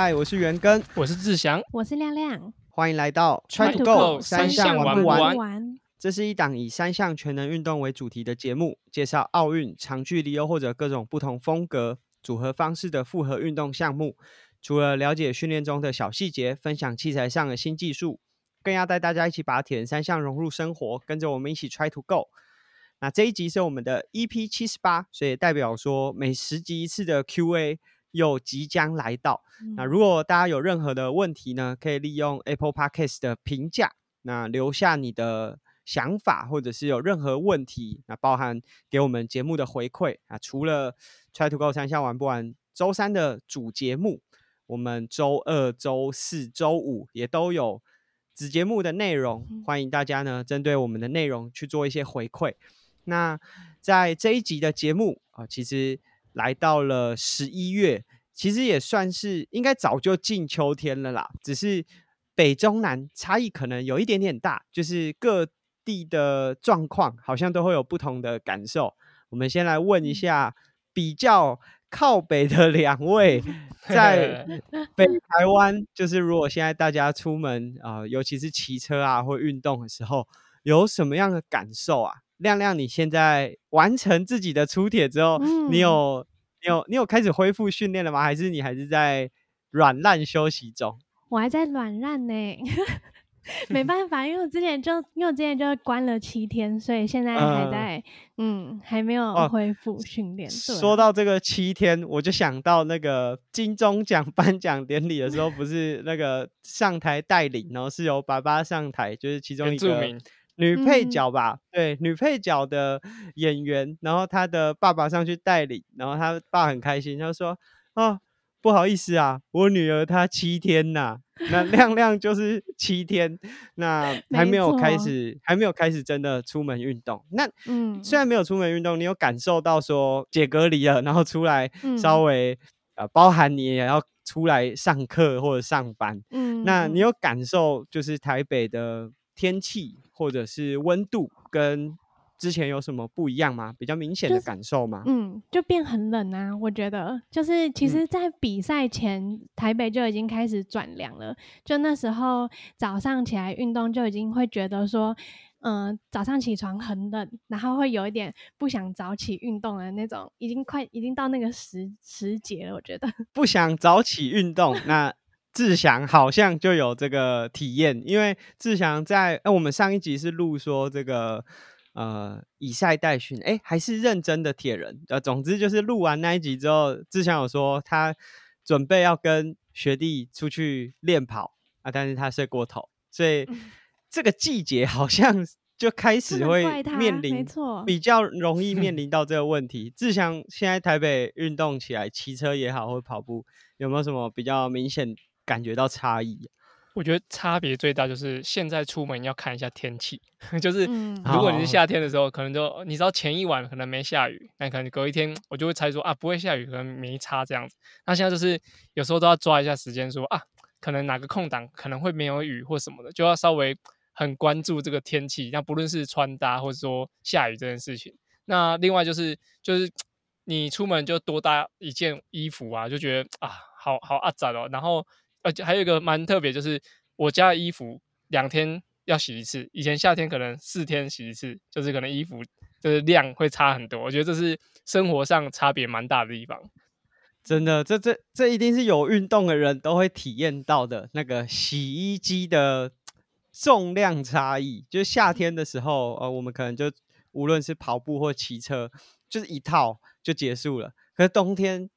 嗨，我是元根，我是志祥，我是亮亮。欢迎来到 Try to Go，Go 三项项玩不？玩？这是一档以三项全能运动为主题的节目，介绍奥运、长距离又或者各种不同风格、组合方式的复合运动项目。除了了解训练中的小细节，分享器材上的新技术，更要带大家一起把铁人三项融入生活，跟着我们一起 Try to Go。那这一集是我们的 EP 七十八，所以代表说每十集一次的 Q&A 又即将来到。那如果大家有任何的问题呢，可以利用 Apple Podcast 的评价，那留下你的想法，或者是有任何问题，那包含给我们节目的回馈啊。除了 Try to Go 三项玩不完周三的主节目，我们周二、周四周五也都有子节目的内容，欢迎大家呢针对我们的内容去做一些回馈。那在这一集的节目啊、其实来到了十一月，其实也算是应该早就进秋天了啦，只是北中南差异可能有一点点大，就是各地的状况好像都会有不同的感受。我们先来问一下比较靠北的两位，在 北台湾，就是如果现在大家出门啊、尤其是骑车啊或运动的时候，有什么样的感受啊？亮亮，你现在完成自己的出铁之后，你嗯有你有你有开始恢复训练了吗？还是你还是在软烂休息中？我还在软烂呢，没办法，因为我之前就因为我之前就关了七天，所以现在还嗯在嗯还没有哦恢复训练。说到这个七天，我就想到那个金钟奖 颁奖典礼的时候，不是那个上台带领，然后是由爸爸上台，就是其中一个女配嗯。角吧，对，女配角的演员，然后她的爸爸上去带领，然后她爸很开心，他说：“哦，不好意思啊，我女儿她七天呐、那亮亮就是七天，那 还没没有开错。始，还没有开始真的出门运动。那嗯，虽然。没有出门运动，你有感受到说解隔离了，然后出来稍嗯。微、呃，包含你也要出来上课或者上班，嗯，那你嗯。有感受就是台北的天气或者是温度跟之前有什么不一样吗？比较明显的感受吗？嗯，就变很冷啊！我觉得，就是其嗯实，在比赛前，台北就已经开始转凉了。就那时候早上起来运动，就已经会觉得说，嗯、早上起床很冷，然后会有一点不想早起运动的那种，已经快已经到那个时时节了。我觉得，不想早起运动，那志祥好像就有这个体验，因为志祥在呃我们上一集是录说这个呃以赛代训，哎，还是认真的铁人，呃，总之就是录完那一集之后，志祥有说他准备要跟学弟出去练跑啊，但是他睡过头，所以 这个季节好像 就开始会面临没错比较容易面。临到这个问题。志祥现在台北运动起来，骑车也好或跑步，有没有什么比较明显感觉到差异？我觉得差别最大就是现在出门要看一下天气，就是嗯如果你是哦夏天的时候，可能就你知道前一晚可能没下雨，那可能隔一天我就会猜说啊不会下雨，可能没差这样子。那现在就是有时候都要抓一下时间说啊，可能哪个空档可能会没有雨或什么的，就要稍微很关注这个天气。那不论是穿搭或者说下雨这件事情，那另外就是就是你出门就多搭一件衣服啊，就觉得啊好好阿展哦。然后而且还有一个蛮特别，就是我家的衣服两天要洗一次，以前夏天可能四天洗一次，就是可能衣服就是量会差很多。我觉得这是生活上差别蛮大的地方。真的，这这这一定是有运动的人都会体验到的那个洗衣机的重量差异。就是夏天的时候，呃，我们可能就无论是跑步或骑车，就是一套就结束了。可是冬天，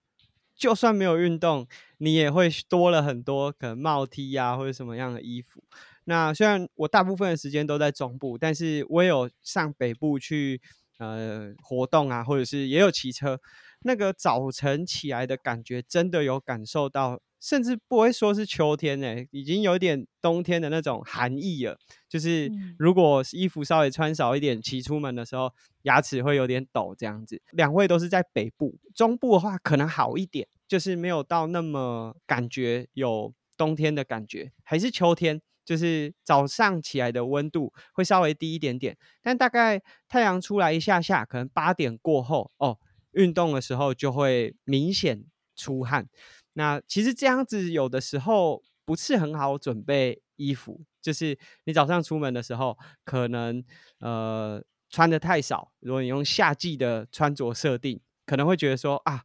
就算没有运动，你也会多了很多可能帽 T 啊、或者什么样的衣服。那虽然我大部分的时间都在中部，但是我也有上北部去呃活动啊，或者是也有骑车。那个早晨起来的感觉，真的有感受到，甚至不会说是秋天哎、已经有点冬天的那种寒意了。就是嗯如果衣服稍微穿少一点，骑出门的时候牙齿会有点抖这样子。两位都是在北部，中部的话可能好一点，就是没有到那么感觉有冬天的感觉，还是秋天。就是早上起来的温度会稍微低一点点，但大概太阳出来一下下，可能八点过后哦，运动的时候就会明显出汗。那其实这样子有的时候不是很好准备衣服，就是你早上出门的时候，可能呃穿的太少。如果你用夏季的穿着设定，可能会觉得说啊，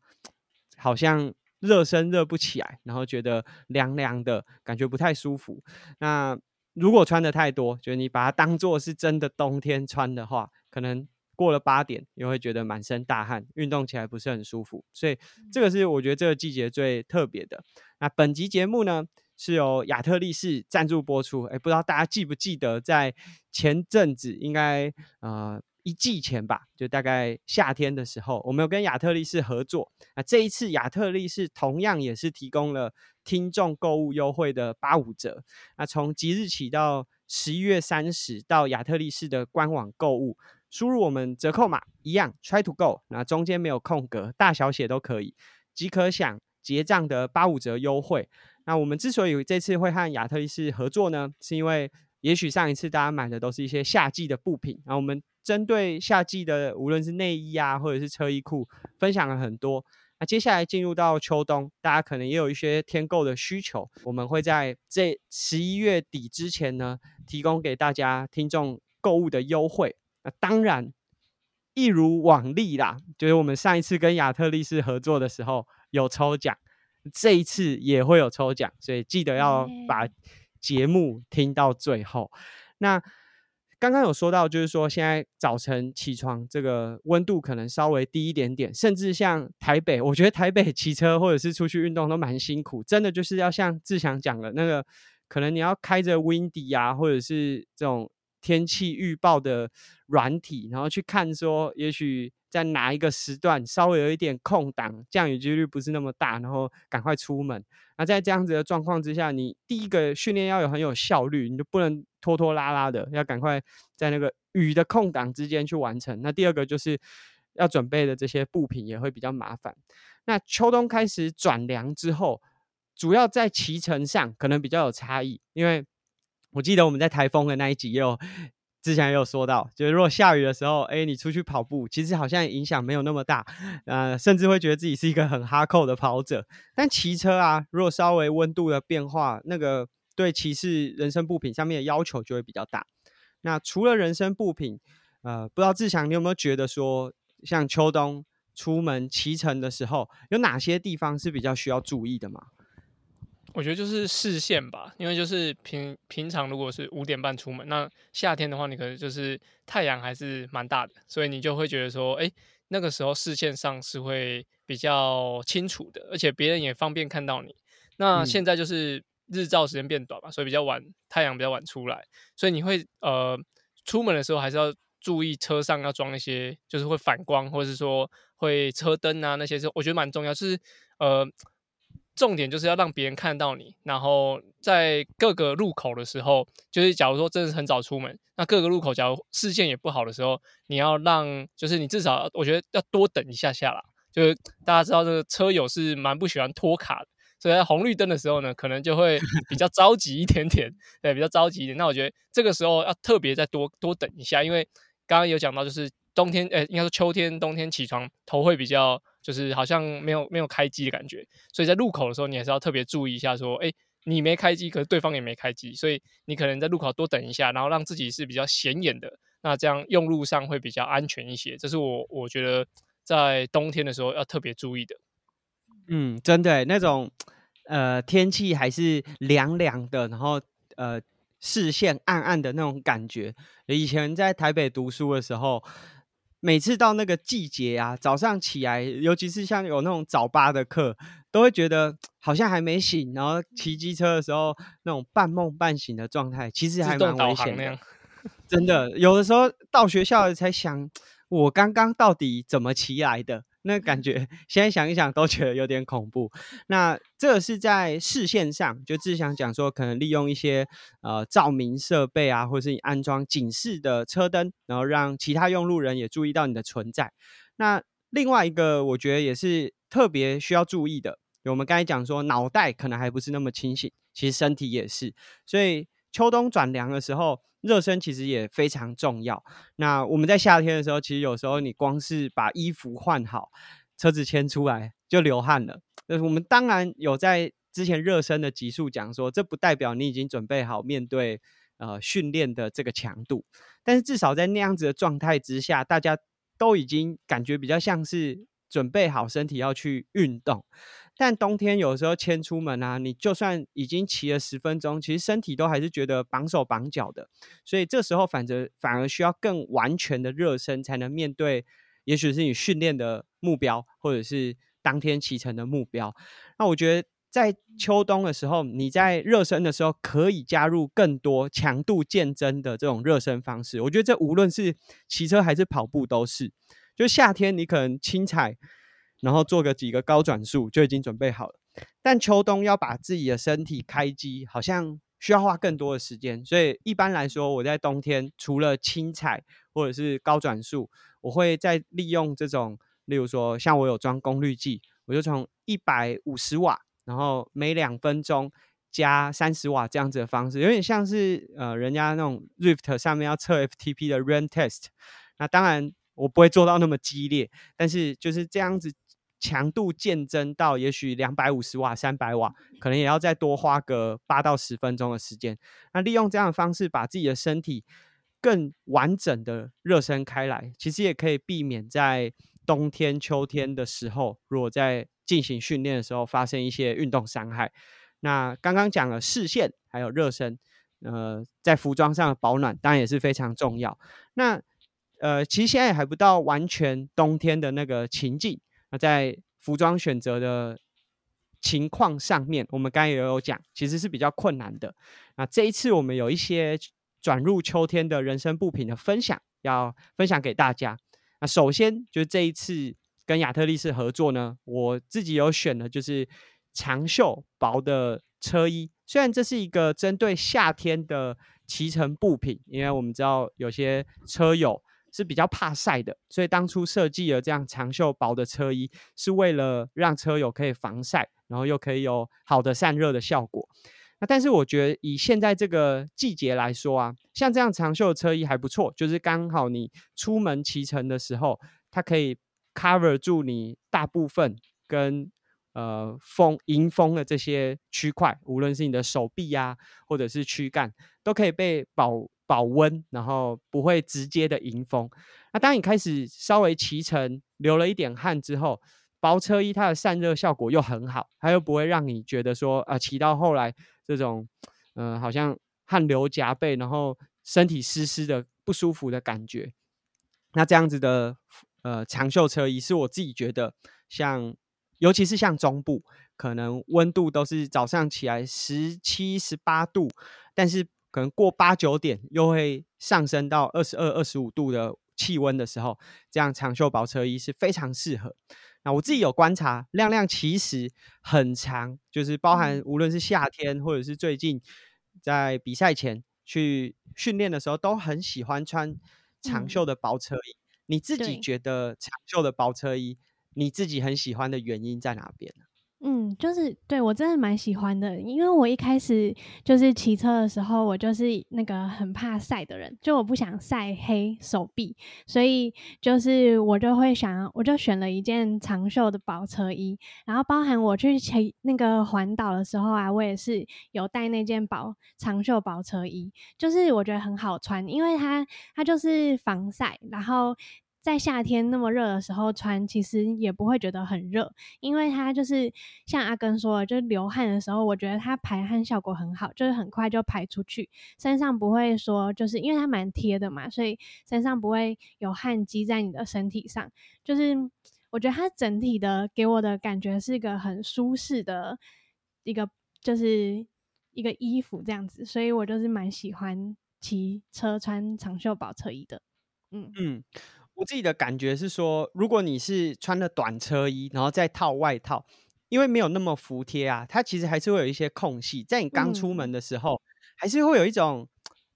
好像热身热不起来，然后觉得凉凉的感觉不太舒服。那如果穿的太多，就是你把它当做是真的冬天穿的话，可能。过了八点，又会觉得满身大汗，运动起来不是很舒服，所以这个是我觉得这个季节最特别的。那本集节目呢，是由亚特力士赞助播出。哎，不知道大家记不记得，在前阵子，应该呃一季前吧，就大概夏天的时候，我们有跟亚特力士合作。那这一次亚特力士同样也是提供了听众购物优惠的八五折。那从即日起到十一月三十，到亚特力士的官网购物。输入我们折扣码一样，try to go，那中间没有空格，大小写都可以，即可享结账的八五折优惠。那我们之所以这次会和亚特力士合作呢，是因为也许上一次大家买的都是一些夏季的布品，那我们针对夏季的无论是内衣啊，或者是车衣裤，分享了很多。那接下来进入到秋冬，大家可能也有一些添购的需求，我们会在这十一月底之前呢，提供给大家听众购物的优惠。当然，一如往例啦，就是我们上一次跟亚特力士合作的时候有抽奖，这一次也会有抽奖，所以记得要把节目听到最后。那刚刚有说到，就是说现在早晨起床这个温度可能稍微低一点点，甚至像台北，我觉得台北骑车或者是出去运动都蛮辛苦，真的就是要像志祥讲的那个，可能你要开着 windy 啊，或者是这种。天气预报的软体，然后去看说，也许在哪一个时段稍微有一点空档，降雨几率不是那么大，然后赶快出门。那在这样子的状况之下，你第一个训练要有很有效率，你就不能拖拖拉拉的，要赶快在那个雨的空档之间去完成。那第二个就是要准备的这些布品也会比较麻烦。那秋冬开始转凉之后，主要在骑乘上可能比较有差异，因为。我记得我们在台风的那一集也有之前也有说到，就是如果下雨的时候，哎，你出去跑步，其实好像影响没有那么大，呃，甚至会觉得自己是一个很哈扣的跑者。但骑车啊，如果稍微温度的变化，那个对骑士人身部品上面的要求就会比较大。那除了人身部品，呃，不知道志强你有没有觉得说，像秋冬出门骑乘的时候，有哪些地方是比较需要注意的吗？我觉得就是视线吧，因为就是平平常如果是五点半出门，那夏天的话，你可能就是太阳还是蛮大的，所以你就会觉得说，哎，那个时候视线上是会比较清楚的，而且别人也方便看到你。那现在就是日照时间变短嘛，所以比较晚，太阳比较晚出来，所以你会呃出门的时候还是要注意车上要装一些，就是会反光，或者是说会车灯啊那些，是我觉得蛮重要，就是呃。重点就是要让别人看到你，然后在各个路口的时候，就是假如说真的是很早出门，那各个路口假如视线也不好的时候，你要让就是你至少我觉得要多等一下下啦。就是大家知道这个车友是蛮不喜欢拖卡的，所以在红绿灯的时候呢，可能就会比较着急一点点，对，比较着急一点。那我觉得这个时候要特别再多多等一下，因为刚刚有讲到就是冬天，呃，应该说秋天冬天起床头会比较。就是好像没有没有开机的感觉，所以在路口的时候，你还是要特别注意一下，说，哎，你没开机，可是对方也没开机，所以你可能在路口多等一下，然后让自己是比较显眼的，那这样用路上会比较安全一些。这是我我觉得在冬天的时候要特别注意的。嗯，真的，那种呃天气还是凉凉的，然后呃视线暗暗的那种感觉。以前在台北读书的时候。每次到那个季节啊，早上起来，尤其是像有那种早八的课，都会觉得好像还没醒，然后骑机车的时候那种半梦半醒的状态，其实还蛮危险的。真的，有的时候到学校才想，我刚刚到底怎么骑来的？那感觉现在想一想都觉得有点恐怖。那这是在视线上，就只想讲说，可能利用一些呃照明设备啊，或是你安装警示的车灯，然后让其他用路人也注意到你的存在。那另外一个，我觉得也是特别需要注意的。我们刚才讲说，脑袋可能还不是那么清醒，其实身体也是。所以秋冬转凉的时候。热身其实也非常重要。那我们在夏天的时候，其实有时候你光是把衣服换好，车子牵出来就流汗了。呃，我们当然有在之前热身的集数讲说，这不代表你已经准备好面对呃训练的这个强度，但是至少在那样子的状态之下，大家都已经感觉比较像是准备好身体要去运动。但冬天有时候牵出门啊，你就算已经骑了十分钟，其实身体都还是觉得绑手绑脚的，所以这时候反正反而需要更完全的热身，才能面对，也许是你训练的目标，或者是当天骑乘的目标。那我觉得在秋冬的时候，你在热身的时候可以加入更多强度渐增的这种热身方式。我觉得这无论是骑车还是跑步都是，就夏天你可能轻踩。然后做个几个高转速就已经准备好了，但秋冬要把自己的身体开机，好像需要花更多的时间。所以一般来说，我在冬天除了轻踩或者是高转速，我会再利用这种，例如说像我有装功率计，我就从一百五十瓦，然后每两分钟加三十瓦这样子的方式，有点像是呃人家那种 Rift 上面要测 FTP 的 Run Test。那当然我不会做到那么激烈，但是就是这样子。强度渐增到也许两百五十瓦、三百瓦，可能也要再多花个八到十分钟的时间。那利用这样的方式，把自己的身体更完整的热身开来，其实也可以避免在冬天、秋天的时候，如果在进行训练的时候发生一些运动伤害。那刚刚讲了视线还有热身，呃，在服装上的保暖当然也是非常重要。那呃，其实现在还不到完全冬天的那个情境。那在服装选择的情况上面，我们刚才也有讲，其实是比较困难的。那这一次我们有一些转入秋天的人生布品的分享，要分享给大家。那首先就是这一次跟亚特力士合作呢，我自己有选的就是长袖薄的车衣。虽然这是一个针对夏天的骑乘布品，因为我们知道有些车友。是比较怕晒的，所以当初设计了这样长袖薄的车衣，是为了让车友可以防晒，然后又可以有好的散热的效果。那但是我觉得以现在这个季节来说啊，像这样长袖的车衣还不错，就是刚好你出门骑乘的时候，它可以 cover 住你大部分跟呃风迎风的这些区块，无论是你的手臂呀，或者是躯干，都可以被保。保温，然后不会直接的迎风。那当你开始稍微骑乘，流了一点汗之后，薄车衣它的散热效果又很好，它又不会让你觉得说啊，骑到后来这种，呃，好像汗流浃背，然后身体湿湿的不舒服的感觉。那这样子的呃长袖车衣是我自己觉得，像尤其是像中部，可能温度都是早上起来十七十八度，但是。可能过八九点又会上升到二十二、二十五度的气温的时候，这样长袖薄车衣是非常适合。那我自己有观察，亮亮其实很长，就是包含无论是夏天或者是最近在比赛前去训练的时候，都很喜欢穿长袖的薄车衣。你自己觉得长袖的薄车衣，你自己很喜欢的原因在哪边呢？嗯，就是对我真的蛮喜欢的，因为我一开始就是骑车的时候，我就是那个很怕晒的人，就我不想晒黑手臂，所以就是我就会想，我就选了一件长袖的薄车衣，然后包含我去骑那个环岛的时候啊，我也是有带那件薄长袖薄车衣，就是我觉得很好穿，因为它它就是防晒，然后。在夏天那么热的时候穿，其实也不会觉得很热，因为它就是像阿根说的，就是流汗的时候，我觉得它排汗效果很好，就是很快就排出去，身上不会说，就是因为它蛮贴的嘛，所以身上不会有汗积在你的身体上。就是我觉得它整体的给我的感觉是一个很舒适的一个，就是一个衣服这样子，所以我就是蛮喜欢骑车穿长袖薄车衣的。嗯嗯。我自己的感觉是说，如果你是穿的短车衣，然后再套外套，因为没有那么服帖啊，它其实还是会有一些空隙，在你刚出门的时候，还是会有一种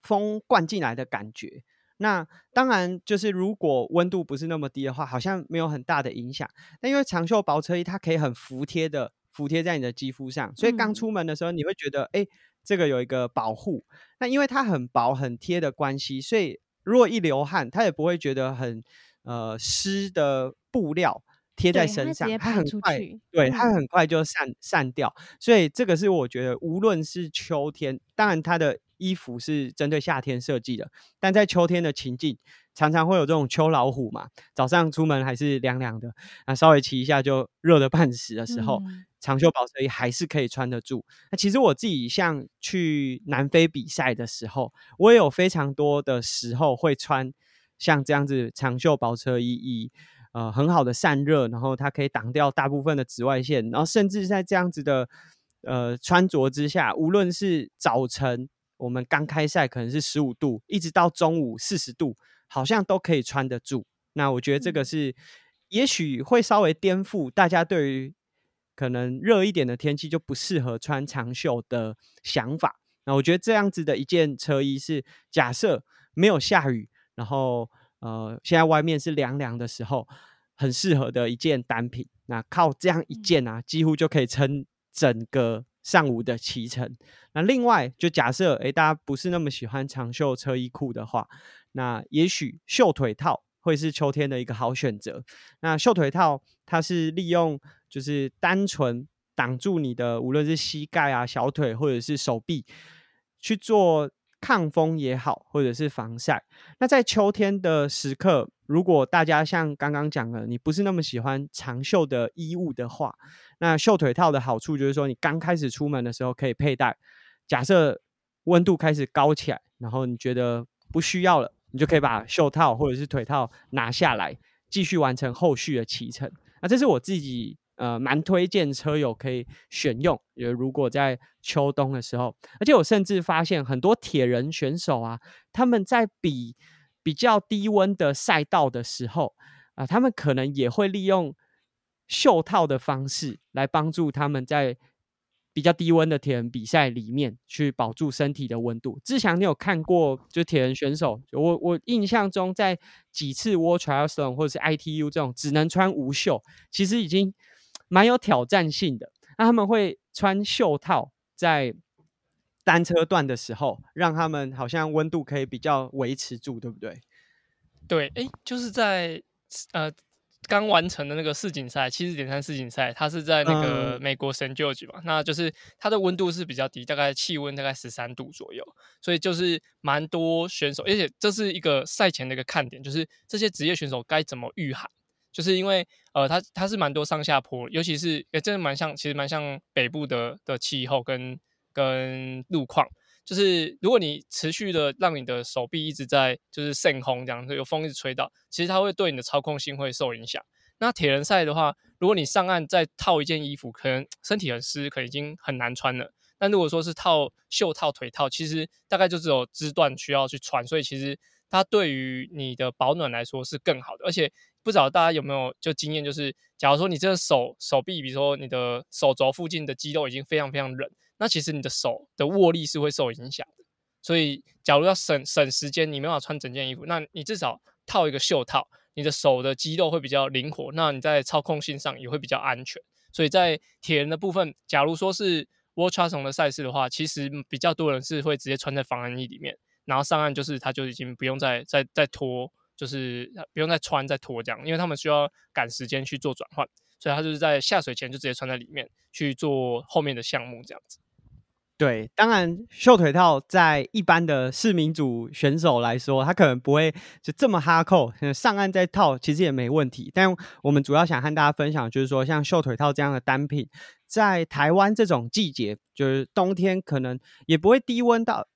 风灌进来的感觉。那当然，就是如果温度不是那么低的话，好像没有很大的影响。但因为长袖薄车衣，它可以很服帖的服帖在你的肌肤上，所以刚出门的时候，你会觉得，哎，这个有一个保护。那因为它很薄很贴的关系，所以。如果一流汗，他也不会觉得很呃湿的布料贴在身上，它很快，对，它嗯很快就散散掉。所以这个是我觉得，无论是秋天，当然它的衣服是针对夏天设计的，但在秋天的情境，常常会有这种秋老虎嘛，早上出门还是凉凉的，那稍微骑一下就热得半死的时候，嗯长袖薄车衣还是可以穿得住。那其实我自己像去南非比赛的时候，我也有非常多的时候会穿像这样子长袖薄车衣，以呃很好的散热，然后它可以挡掉大部分的紫外线，然后甚至在这样子的呃穿着之下，无论是早晨我们刚开赛可能是十五度，一直到中午四十度，好像都可以穿得住。那我觉得这个嗯是，也许会稍微颠覆大家对于可能热一点的天气就不适合穿长袖的想法。那我觉得这样子的一件车衣是，假设没有下雨，然后呃现在外面是凉凉的时候，很适合的一件单品。那靠这样一嗯件啊，几乎就可以撑整个上午的骑乘。那另外，就假设诶大家不是那么喜欢长袖车衣裤的话，那也许袖腿套会是秋天的一个好选择。那袖腿套它是利用就是单纯挡住你的无论是膝盖啊、小腿或者是手臂，去做抗风也好，或者是防晒。那在秋天的时刻，如果大家像刚刚讲的，你不是那么喜欢长袖的衣物的话，那袖腿套的好处就是说，你刚开始出门的时候可以佩戴。假设温度开始高起来，然后你觉得不需要了，你就可以把袖套或者是腿套拿下来，继续完成后续的骑乘。那这是我自己呃蛮推荐车友可以选用，也，如果在秋冬的时候，而且我甚至发现很多铁人选手啊，他们在比比较低温的赛道的时候啊、他们可能也会利用袖套的方式来帮助他们在比较低温的铁人比赛里面去保住身体的温度。志强，你有看过就铁人选手？我我印象中在几次 World Triathlon 或者是 ITU 这种只能穿无袖，其实已经蛮有挑战性的。那他们会穿袖套在单车段的时候，让他们好像温度可以比较维持住，对不对？对，哎，就是在呃刚完成的那个世锦赛，七十点三世锦赛，它是在那个嗯美国神 George 嘛，那就是它的温度是比较低，大概气温大概十三度左右，所以就是蛮多选手，而且这是一个赛前的一个看点，就是这些职业选手该怎么御寒。就是因为呃，它它是蛮多上下坡，尤其是也真的蛮像，其实蛮像北部的的气候跟跟路况。就是如果你持续的让你的手臂一直在就是盛空这样，有风一直吹到，其实它会对你的操控性会受影响。那铁人赛的话，如果你上岸再套一件衣服，可能身体很湿，可能已经很难穿了。但如果说是套袖套、腿套，其实大概就只有肢段需要去穿，所以其实它对于你的保暖来说是更好的。而且不知道大家有没有就经验，就是假如说你这个手手臂，比如说你的手肘附近的肌肉已经非常非常冷，那其实你的手的握力是会受影响的。所以假如要省省时间，你没办法穿整件衣服，那你至少套一个袖套，你的手的肌肉会比较灵活，那你在操控性上也会比较安全。所以在铁人的部分，假如说是 World c h a s o n 的赛事的话，其实比较多人是会直接穿在防寒衣里面，然后上岸就是他就已经不用再再再脱，就是不用再穿再脱这样，因为他们需要赶时间去做转换，所以他就是在下水前就直接穿在里面去做后面的项目这样子。对，当然袖腿套在一般的市民组选手来说，他可能不会就这么哈扣，上岸再套其实也没问题。但我们主要想和大家分享，就是说像袖腿套这样的单品，在台湾这种季节，就是冬天可能也不会低温到。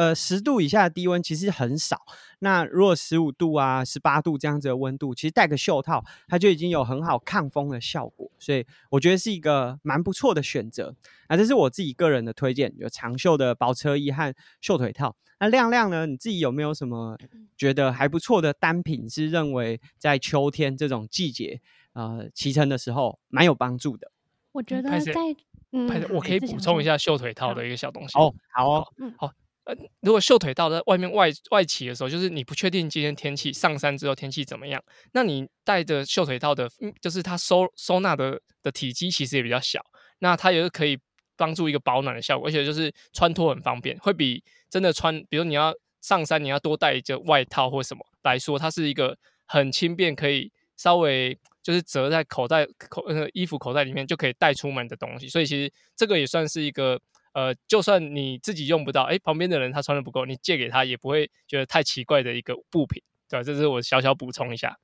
呃，十度以下的低温其实很少。那如果十五度啊、十八度这样子的温度，其实戴个袖套，它就已经有很好抗风的效果。所以我觉得是一个蛮不错的选择。那这是我自己个人的推荐，有长袖的薄车衣和袖腿套。那亮亮呢？你自己有没有什么觉得还不错的单品，是认为在秋天这种季节，呃，骑乘的时候蛮有帮助的？我觉得在嗯，我可以补充一下袖腿套的一个小东西。哦，好哦，如果袖腿套在外面外外企的时候，就是你不确定今天天气上山之后天气怎么样，那你带着袖腿套的，就是它收收纳的的体积其实也比较小，那它也是可以帮助一个保暖的效果，而且就是穿脱很方便，会比真的穿，比如你要上山你要多带一件外套或什么来说，它是一个很轻便，可以稍微就是折在口袋口呃衣服口袋里面就可以带出门的东西。所以其实这个也算是一个呃，就算你自己用不到，哎，旁边的人他穿的不够，你借给他也不会觉得太奇怪的一个物品，对吧？这是我小小补充一下。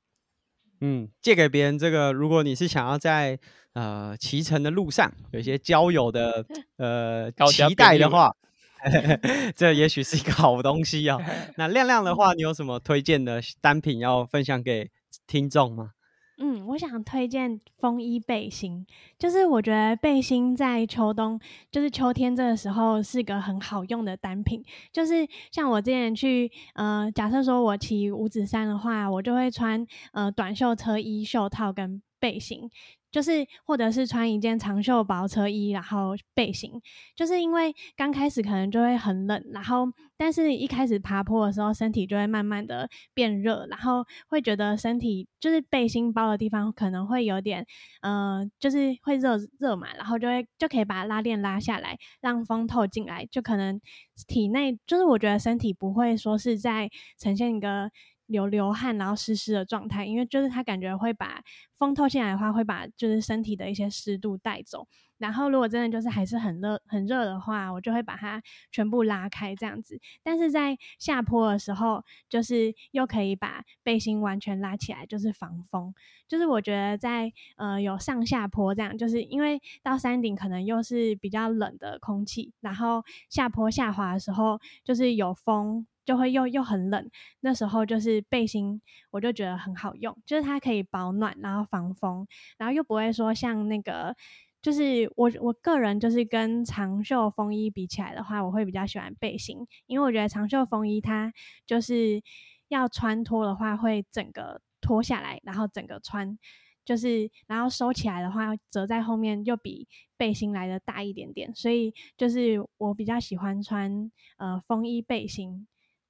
嗯，借给别人这个，如果你是想要在呃骑乘的路上有一些交友的呃期待的话，这也许是一个好东西哦。那亮亮的话，你有什么推荐的单品要分享给听众吗？嗯，我想推荐风衣背心，就是我觉得背心在秋冬，就是秋天这个时候是个很好用的单品。就是像我之前去，呃，假设说我骑五指山的话，我就会穿呃短袖车衣、袖套跟背心。就是，或者是穿一件长袖薄车衣，然后背心，就是因为刚开始可能就会很冷，然后，但是一开始爬坡的时候，身体就会慢慢的变热，然后会觉得身体就是背心包的地方可能会有点，呃，就是会热热嘛，然后就会就可以把拉链拉下来，让风透进来，就可能体内就是我觉得身体不会说是在呈现一个。流流汗，然后湿湿的状态，因为就是它感觉会把风透进来的话，会把就是身体的一些湿度带走。然后如果真的就是还是很热很热的话，我就会把它全部拉开这样子。但是在下坡的时候，就是又可以把背心完全拉起来，就是防风。就是我觉得在呃有上下坡这样，就是因为到山顶可能又是比较冷的空气，然后下坡下滑的时候就是有风。就会又又很冷，那时候就是背心，我就觉得很好用，就是它可以保暖，然后防风，然后又不会说像那个，就是我我个人就是跟长袖风衣比起来的话，我会比较喜欢背心，因为我觉得长袖风衣它就是要穿脱的话会整个脱下来，然后整个穿，就是然后收起来的话折在后面又比背心来的大一点点，所以就是我比较喜欢穿呃风衣背心。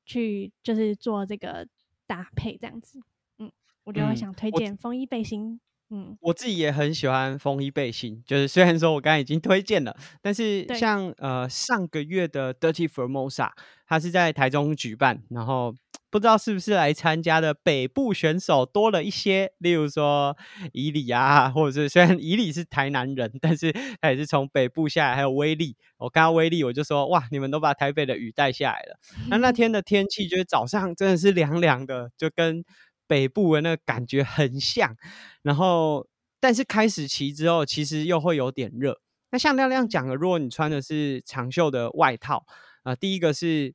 去就是做这个搭配这样子，嗯，我觉得我想推荐风衣背心，嗯，我自己也很喜欢风衣背心，就是虽然说我刚才已经推荐了，但是像呃上个月的 Dirty Formosa，它是在台中举办，然后。不知道是不是来参加的北部选手多了一些，例如说以里啊，或者是虽然以里是台南人，但是他也是从北部下来。还有威力，我看到威力，我就说哇，你们都把台北的雨带下来了。那那 天的天气就是早上真的是凉凉的，就跟北部的那个感觉很像。然后，但是开始骑之后，其实又会有点热。那像亮亮讲的，如果你穿的是长袖的外套，啊，第一个是。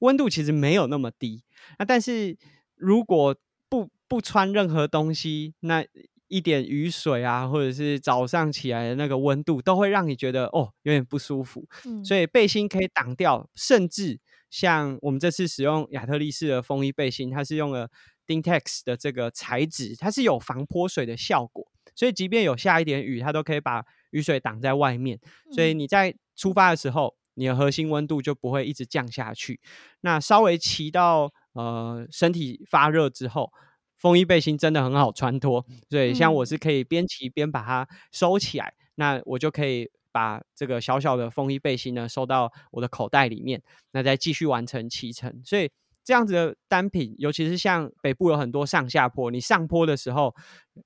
温度其实没有那么低，那但是如果不不穿任何东西，那一点雨水啊，或者是早上起来的那个温度，都会让你觉得哦有点不舒服。所以背心可以挡掉，甚至像我们这次使用亚特力士的风衣背心，它是用了 Dintex 的这个材质，它是有防泼水的效果，所以即便有下一点雨，它都可以把雨水挡在外面。所以你在出发的时候。你的核心温度就不会一直降下去。那稍微骑到呃身体发热之后，风衣背心真的很好穿脱。所以像我是可以边骑边把它收起来，那我就可以把这个小小的风衣背心呢收到我的口袋里面，那再继续完成骑乘。所以这样子的单品，尤其是像北部有很多上下坡，你上坡的时候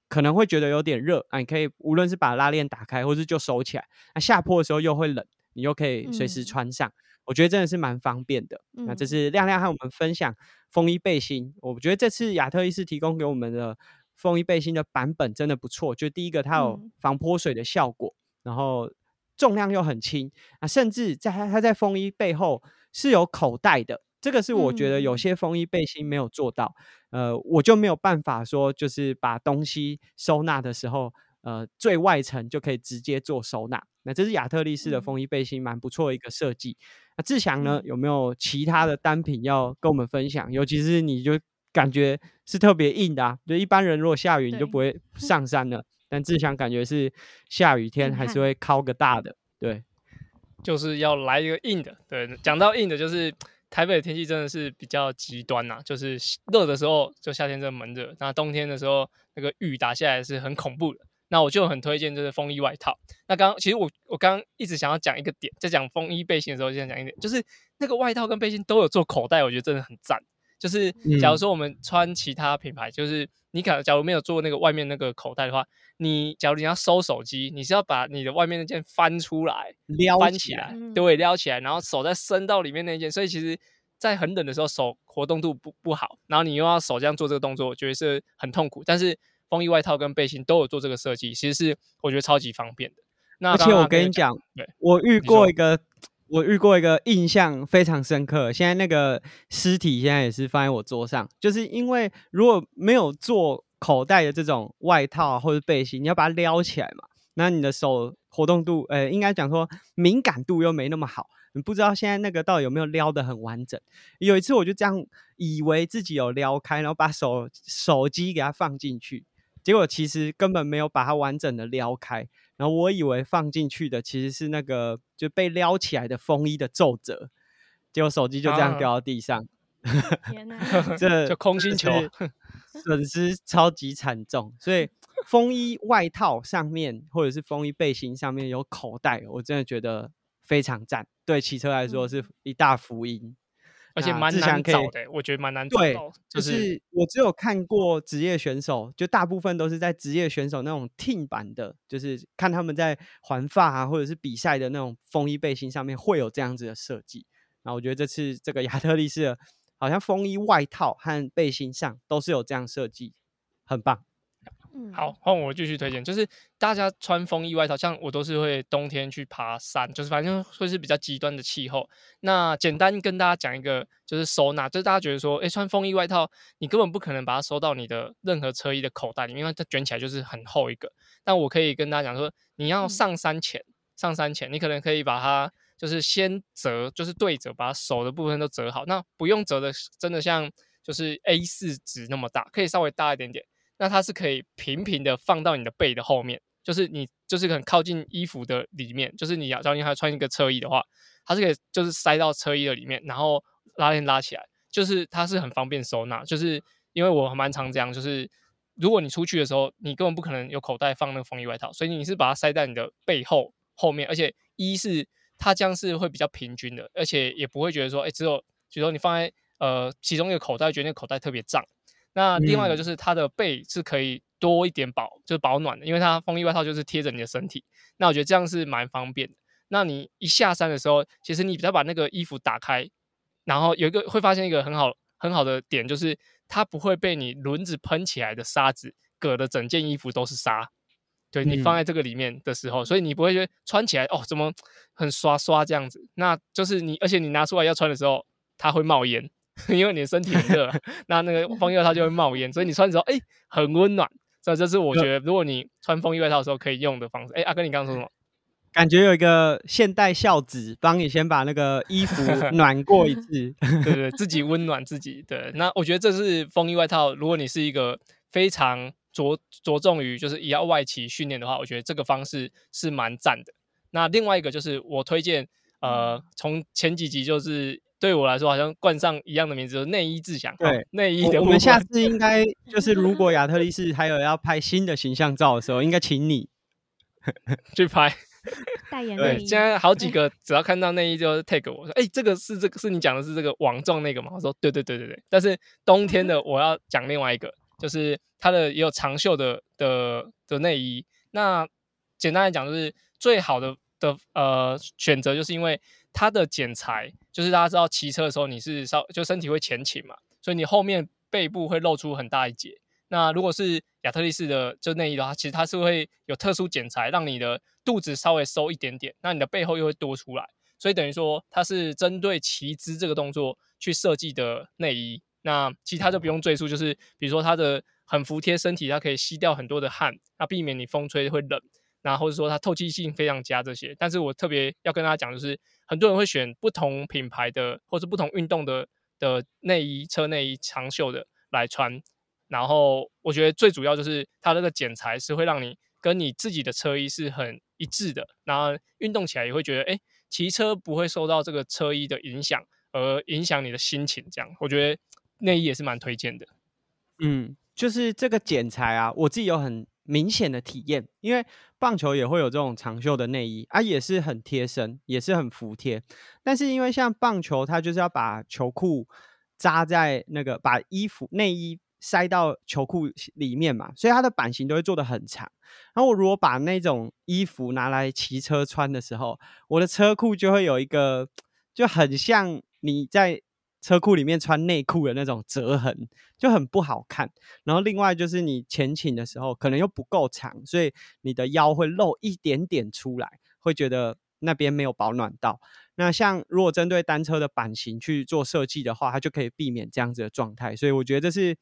可能会觉得有点热，啊，你可以无论是把拉链打开，或是就收起来。那下坡的时候又会冷。你又可以随时穿上，我觉得真的是蛮方便的。那这是亮亮和我们分享风衣背心，我觉得这次亚特伊斯提供给我们的风衣背心的版本真的不错。就第一个，它有防泼水的效果，然后重量又很轻啊，甚至在它在风衣背后是有口袋的，这个是我觉得有些风衣背心没有做到。呃，我就没有办法说，就是把东西收纳的时候。呃，最外层就可以直接做收纳。那这是亚特力士的风衣背心，蛮不错的一个设计。那志强呢，有没有其他的单品要跟我们分享？尤其是你就感觉是特别硬的，就一般人如果下雨你就不会 上山了，但志强感觉是下雨天还是会敲个大的。对，就是要来一个硬的。对，讲到硬的，就是台北的天气真的是比较极端呐，就是热的时候就夏天这闷热，那冬天的时候那个雨打下来是很恐怖的。那我就很推荐就是风衣外套。那刚刚其实我我刚刚一直想要讲一个点，在讲风衣背心的时候，就想讲一点，就是那个外套跟背心都有做口袋，我觉得真的很赞。就是假如说我们穿其他品牌，就是你可能假如没有做那个外面那个口袋的话，你假如你要收手机，你是要把你的外面那件翻出来，撩翻起来，对，撩起来，然后手再伸到里面那件，所以其实。在很冷的时候，手活动度不不好，然后你又要手这样做这个动作，我觉得是很痛苦。但是风衣外套跟背心都有做这个设计，其实是我觉得超级方便的。那而且我跟你讲，对，我遇过一个，我遇过一个印象非常深刻。现在那个尸体现在也是放在我桌上，就是因为如果没有做口袋的这种外套啊或者背心，你要把它撩起来嘛，那你的手活动度，呃，应该讲说敏感度又没那么好，你不知道现在那个到底有没有撩得很完整。有一次我就这样以为自己有撩开，然后把手手机给它放进去，结果其实根本没有把它完整的撩开。然后我以为放进去的其实是那个就被撩起来的风衣的皱褶，结果手机就这样啊掉到地上，天哪，这就空心球，损失超级惨重。所以风衣外套上面或者是风衣背心上面有口袋，我真的觉得非常赞，对骑车来说嗯是一大福音。而且蛮难找的，我觉得蛮难找对到，就就是是我只有看过职业选手，就大部分都是在职业选手那种 team 版的，就是看他们在环发啊，或者是比赛的那种风衣背心上面会有这样子的设计。然后我觉得这次这个亚特力士的好像风衣外套和背心上都是有这样设计，很棒。嗯好，，换我继续推荐，就是大家穿风衣外套，像我都是会冬天去爬山，就是反正会是比较极端的气候。那简单跟大家讲一个，就是收纳，就是大家觉得说，诶，穿风衣外套，你根本不可能把它收到你的任何车衣的口袋里面，因为它卷起来就是很厚一个。但我可以跟大家讲说，你要嗯上山前，上山前，你可能可以把它就是先折，就是对折，把手的部分都折好。那不用折的，真的像就是 A 四纸那么大，可以稍微大一点点。那它是可以平平的放到你的背的后面，就是你就是很靠近衣服的里面，就是你要假如你还穿一个车衣的话，它是可以就是塞到车衣的里面，然后拉链拉起来，就是它是很方便收纳。就是因为我蛮常这样，就是如果你出去的时候，你根本不可能有口袋放那个风衣外套，所以你是把它塞在你的背后后面，而且一是它这样是会比较平均的，而且也不会觉得说，哎，只有比如说你放在呃其中一个口袋，觉得那个口袋特别胀。那另外一个嗯就是它的背是可以多一点保，就是保暖的，因为它风衣外套就是贴着你的身体。那我觉得这样是蛮方便的。那你一下山的时候，其实你只要把那个衣服打开，然后有一个会发现一个很好很好的点，就是它不会被你轮子喷起来的沙子隔的整件衣服都是沙。对你放嗯在这个里面的时候，所以你不会觉得穿起来哦怎么很刷刷这样子。那就是你，而且你拿出来要穿的时候，它会冒烟，因为你的身体很热，那那个风衣外套就会冒烟，所以你穿的时候哎很温暖。所以这是我觉得，如果你穿风衣外套的时候可以用的方式。哎，阿哥，你刚刚说什么？感觉有一个现代孝子帮你先把那个衣服 暖过一次。对对，自己温暖自己。对，那我觉得这是风衣外套。如果你是一个非常着着重于就是也要外企训练的话，我觉得这个方式是蛮赞的。那另外一个就是我推荐，呃，从前几集就是对我来说好像冠上一样的名字，就是内衣志祥。对哦内衣我的部我们下次应该就是，如果亚特力士还有要拍新的形象照的时候，应该请你。去拍。对，代言内衣现在好几个只要看到内衣就是 tag 我说，哎、这个是这个是你讲的是这个网状那个吗？我说对对对对对。但是冬天的我要讲另外一个，就是它的也有长袖的的的内衣。那简单来讲，就是最好的的呃选择，就是因为它的剪裁，就是大家知道骑车的时候你是稍就身体会前倾嘛，所以你后面背部会露出很大一截。那如果是亚特力士的就内衣的话，其实它是会有特殊剪裁，让你的肚子稍微收一点点，那你的背后又会多出来，所以等于说它是针对骑姿这个动作去设计的内衣。那其他就不用赘述，就是比如说它的很服帖身体，它可以吸掉很多的汗，那避免你风吹会冷，那或者说它透气性非常佳这些。但是我特别要跟大家讲，就是很多人会选不同品牌的或者不同运动的的内衣、车内衣、长袖的来穿。然后我觉得最主要就是它这个剪裁是会让你跟你自己的车衣是很一致的，然后运动起来也会觉得，哎，骑车不会受到这个车衣的影响，而影响你的心情。这样，我觉得内衣也是蛮推荐的。嗯，就是这个剪裁啊，我自己有很明显的体验，因为棒球也会有这种长袖的内衣啊，也是很贴身，也是很服帖。但是因为像棒球，它就是要把球裤扎在那个把衣服内衣塞到球裤里面嘛，所以它的版型都会做的很长。然后我如果把那种衣服拿来骑车穿的时候，我的车裤就会有一个就很像你在车库里面穿内裤的那种折痕，就很不好看。然后另外就是你前倾的时候可能又不够长，所以你的腰会露一点点出来，会觉得那边没有保暖到。那像如果针对单车的版型去做设计的话，它就可以避免这样子的状态。所以我觉得这是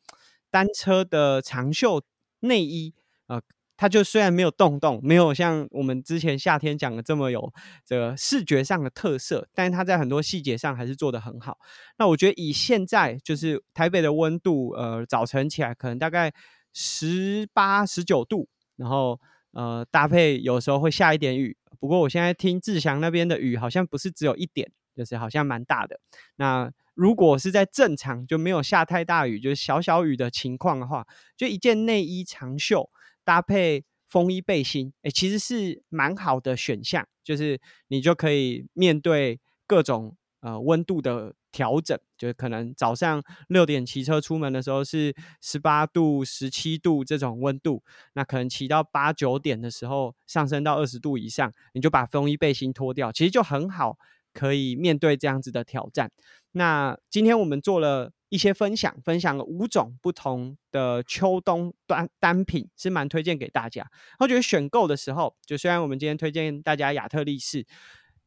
单车的长袖内衣，呃，它就虽然没有洞洞，没有像我们之前夏天讲的这么有这个视觉上的特色，但是它在很多细节上还是做得很好。那我觉得以现在就是台北的温度，呃，早晨起来可能大概十八、十九度，然后呃搭配有时候会下一点雨。不过我现在听志祥那边的雨好像不是只有一点，就是好像蛮大的。那如果是在正常就没有下太大雨，就是小小雨的情况的话，就一件内衣长袖搭配风衣背心，哎，其实是蛮好的选项。就是你就可以面对各种呃温度的。调整就是可能早上六点骑车出门的时候是十八度、十七度这种温度，那可能骑到八九点的时候上升到二十度以上，你就把风衣背心脱掉，其实就很好，可以面对这样子的挑战。那今天我们做了一些分享，分享了五种不同的秋冬单单品，是蛮推荐给大家。我觉得选购的时候，就虽然我们今天推荐大家亚特力士。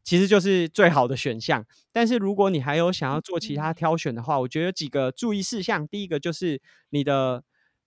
其实就是最好的选项，但是如果你还有想要做其他挑选的话，我觉得有几个注意事项。第一个就是你的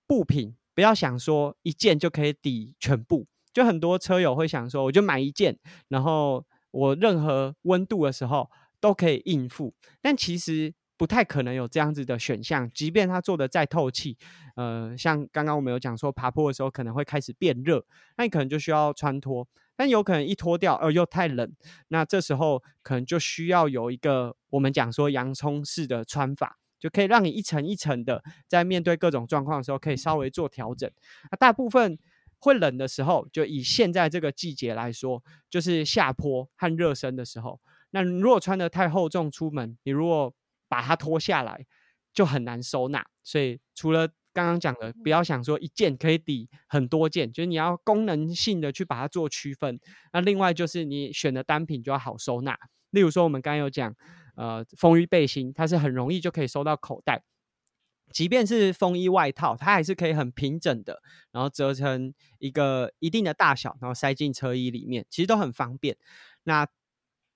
布品不要想说一件就可以抵全部，就很多车友会想说，我就买一件，然后我任何温度的时候都可以应付，但其实不太可能有这样子的选项。即便它做的再透气，呃，像刚刚我们有讲说爬坡的时候可能会开始变热，那你可能就需要穿脱。但有可能一脱掉，呃，又太冷，那这时候可能就需要有一个我们讲说洋葱式的穿法，就可以让你一层一层的在面对各种状况的时候，可以稍微做调整。那大部分会冷的时候，就以现在这个季节来说，就是下坡和热身的时候。那如果穿的太厚重出门，你如果把它脱下来，就很难收纳。所以除了刚刚讲的，不要想说一件可以抵很多件，就是你要功能性的去把它做区分。那另外就是你选的单品就要好收纳。例如说，我们刚刚有讲，呃，风衣背心，它是很容易就可以收到口袋；即便是风衣外套，它还是可以很平整的，然后折成一个一定的大小，然后塞进车衣里面，其实都很方便。那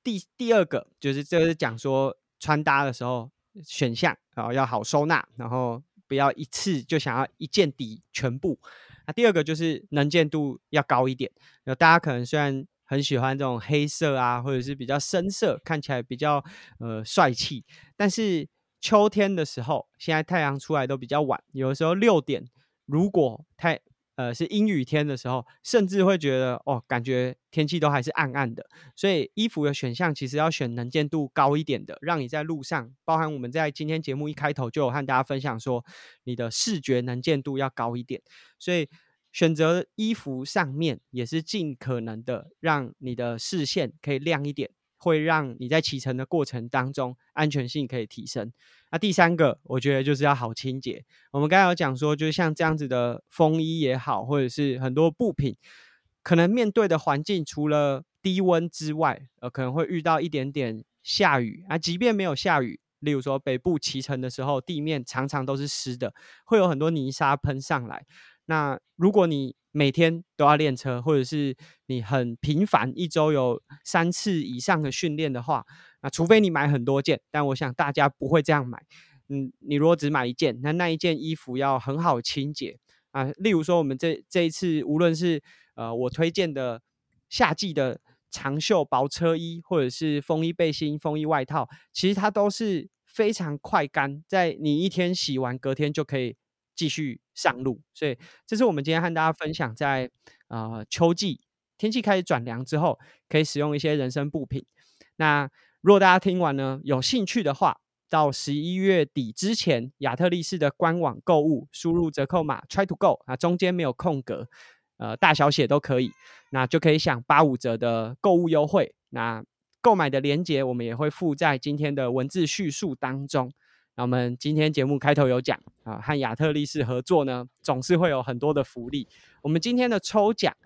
第第二个就是这是讲说穿搭的时候选项啊，要好收纳，然后。不要一次就想要一件抵全部。那第二个就是能见度要高一点。那大家可能虽然很喜欢这种黑色啊，或者是比较深色，看起来比较呃帅气，但是秋天的时候，现在太阳出来都比较晚，有的时候六点如果太。呃，是阴雨天的时候，甚至会觉得哦，感觉天气都还是暗暗的。所以衣服的选项其实要选能见度高一点的，让你在路上，包含我们在今天节目一开头就有和大家分享说，你的视觉能见度要高一点。所以选择衣服上面也是尽可能的让你的视线可以亮一点。会让你在骑乘的过程当中安全性可以提升。那第三个，我觉得就是要好清洁。我们刚才有讲说，就是像这样子的风衣也好，或者是很多布品，可能面对的环境除了低温之外，呃，可能会遇到一点点下雨啊。即便没有下雨，例如说北部骑乘的时候，地面常常都是湿的，会有很多泥沙喷上来。那如果你每天都要练车，或者是你很频繁，一周有三次以上的训练的话，那除非你买很多件，但我想大家不会这样买。嗯，你如果只买一件，那那一件衣服要很好清洁啊。例如说，我们这这一次，无论是呃我推荐的夏季的长袖薄车衣，或者是风衣背心、风衣外套，其实它都是非常快干，在你一天洗完，隔天就可以。继续上路，所以这是我们今天和大家分享，在呃秋季天气开始转凉之后，可以使用一些人参布品。那如果大家听完呢，有兴趣的话，到十一月底之前，亚特力士的官网购物，输入折扣码 try to go 啊，中间没有空格，呃大小写都可以，那就可以享八五折的购物优惠。那购买的链接我们也会附在今天的文字叙述当中。我们今天节目开头有讲啊，和亚特力士合作呢，总是会有很多的福利。我们今天的抽奖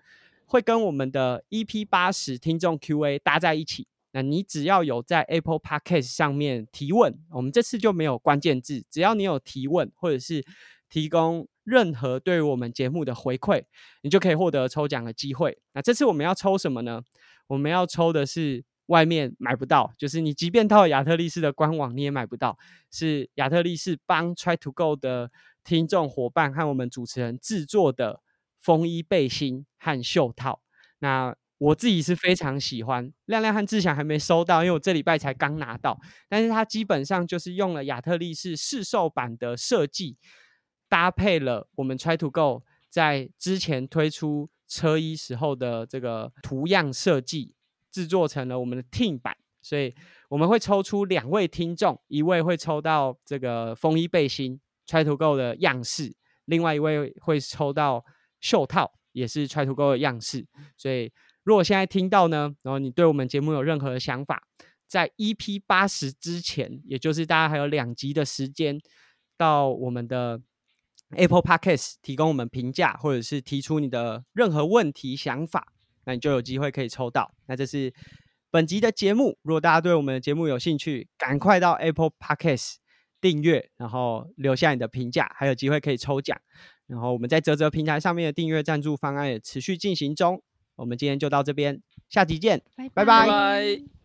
会跟我们的 EP 八十听众 Q&A 搭在一起。那你只要有在 Apple Podcast 上面提问，我们这次就没有关键字，只要你有提问或者是提供任何对于我们节目的回馈，你就可以获得抽奖的机会。那这次我们要抽什么呢？我们要抽的是外面买不到，就是你即便到亚特力士的官网你也买不到，是亚特力士帮 Try to Go 的听众伙伴和我们主持人制作的风衣背心和袖套。那我自己是非常喜欢，亮亮和志祥还没收到，因为我这礼拜才刚拿到。但是它基本上就是用了亚特力士试售版的设计，搭配了我们 Try to Go 在之前推出车衣时候的这个图样设计，制作成了我们的 Team 版。所以我们会抽出两位听众，一位会抽到这个风衣背心 Try to Go 的样式，另外一位会抽到袖套，也是 Try to Go 的样式。所以如果现在听到呢，然后你对我们节目有任何的想法，在 EP 八十之前，也就是大家还有两集的时间，到我们的 Apple Podcast 提供我们评价，或者是提出你的任何问题想法，那你就有机会可以抽到。那这是本集的节目。如果大家对我们的节目有兴趣，赶快到 Apple Podcast 订阅，然后留下你的评价，还有机会可以抽奖。然后我们在泽泽平台上面的订阅赞助方案也持续进行中。我们今天就到这边，下集见，拜拜拜拜。